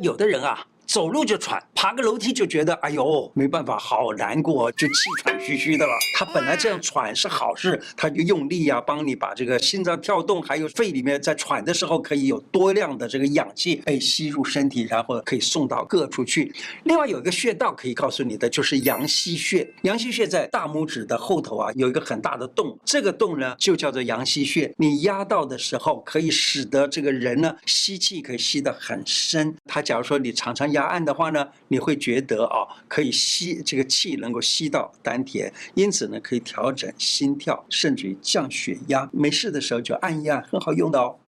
有的人啊。走路就喘，爬个楼梯就觉得哎呦没办法，好难过，就气喘吁吁的了。他本来这样喘是好事，他就用力啊，帮你把这个心脏跳动，还有肺里面在喘的时候可以有多量的这个氧气哎吸入身体，然后可以送到各处去。另外有一个穴道可以告诉你的就是阳溪穴，阳溪穴在大拇指的后头啊，有一个很大的洞，这个洞呢就叫做阳溪穴。你压到的时候，可以使得这个人呢吸气可以吸得很深。他假如说你常常压。答案的话呢，你会觉得啊，可以吸这个气能够吸到丹田，因此呢，可以调整心跳，甚至于降血压。没事的时候就按一按，很好用的哦。